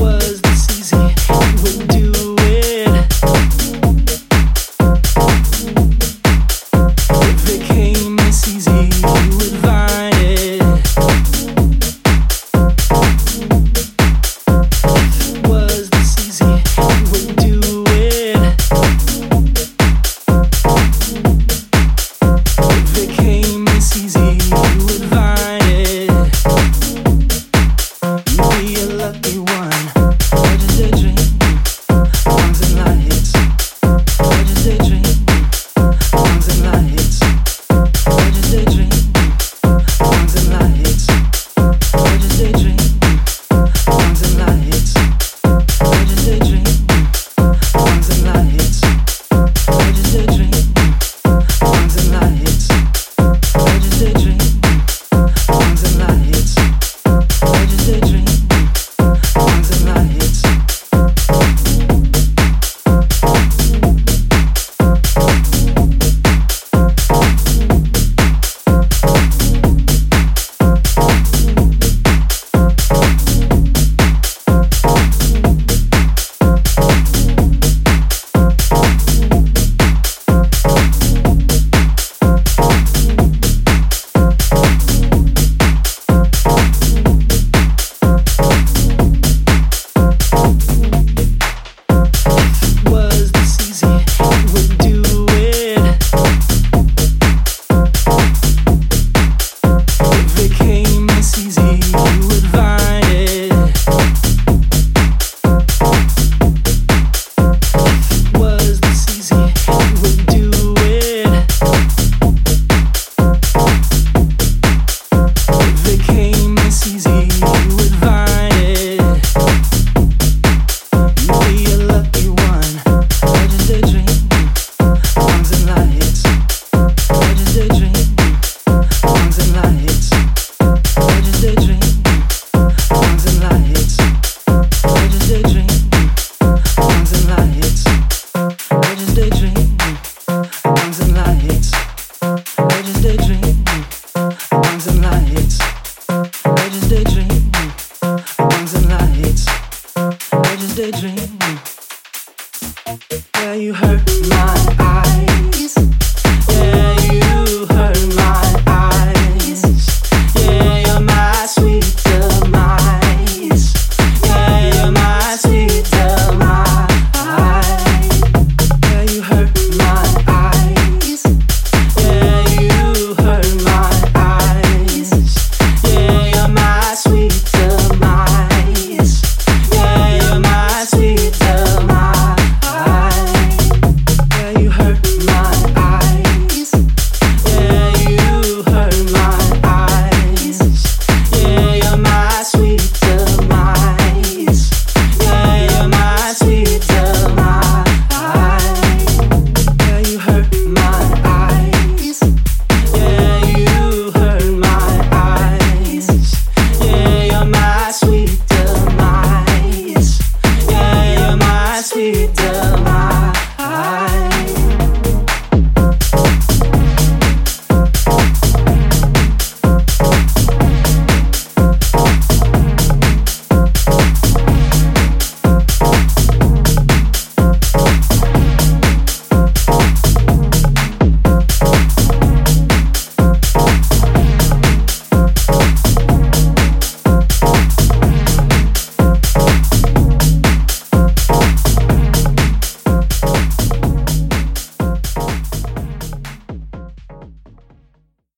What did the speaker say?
Was this easy? It would do. just daydreaming. Yeah, you hurt my.